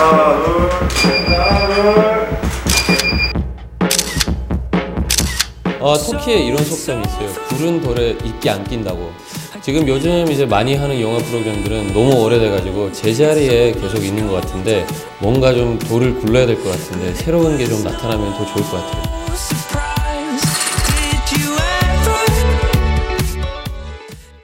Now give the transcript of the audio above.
하나 둘 하나 둘 터키에 이런 속담이 있어요. 불은 돌에 이끼 안 낀다고. 지금 요즘 이제 많이 하는 영화 프로그램들은 너무 오래돼가지고 제자리에 계속 있는 것 같은데 뭔가 좀 돌을 굴러야 될 것 같은데 새로운 게 좀 나타나면 더 좋을 것 같아요.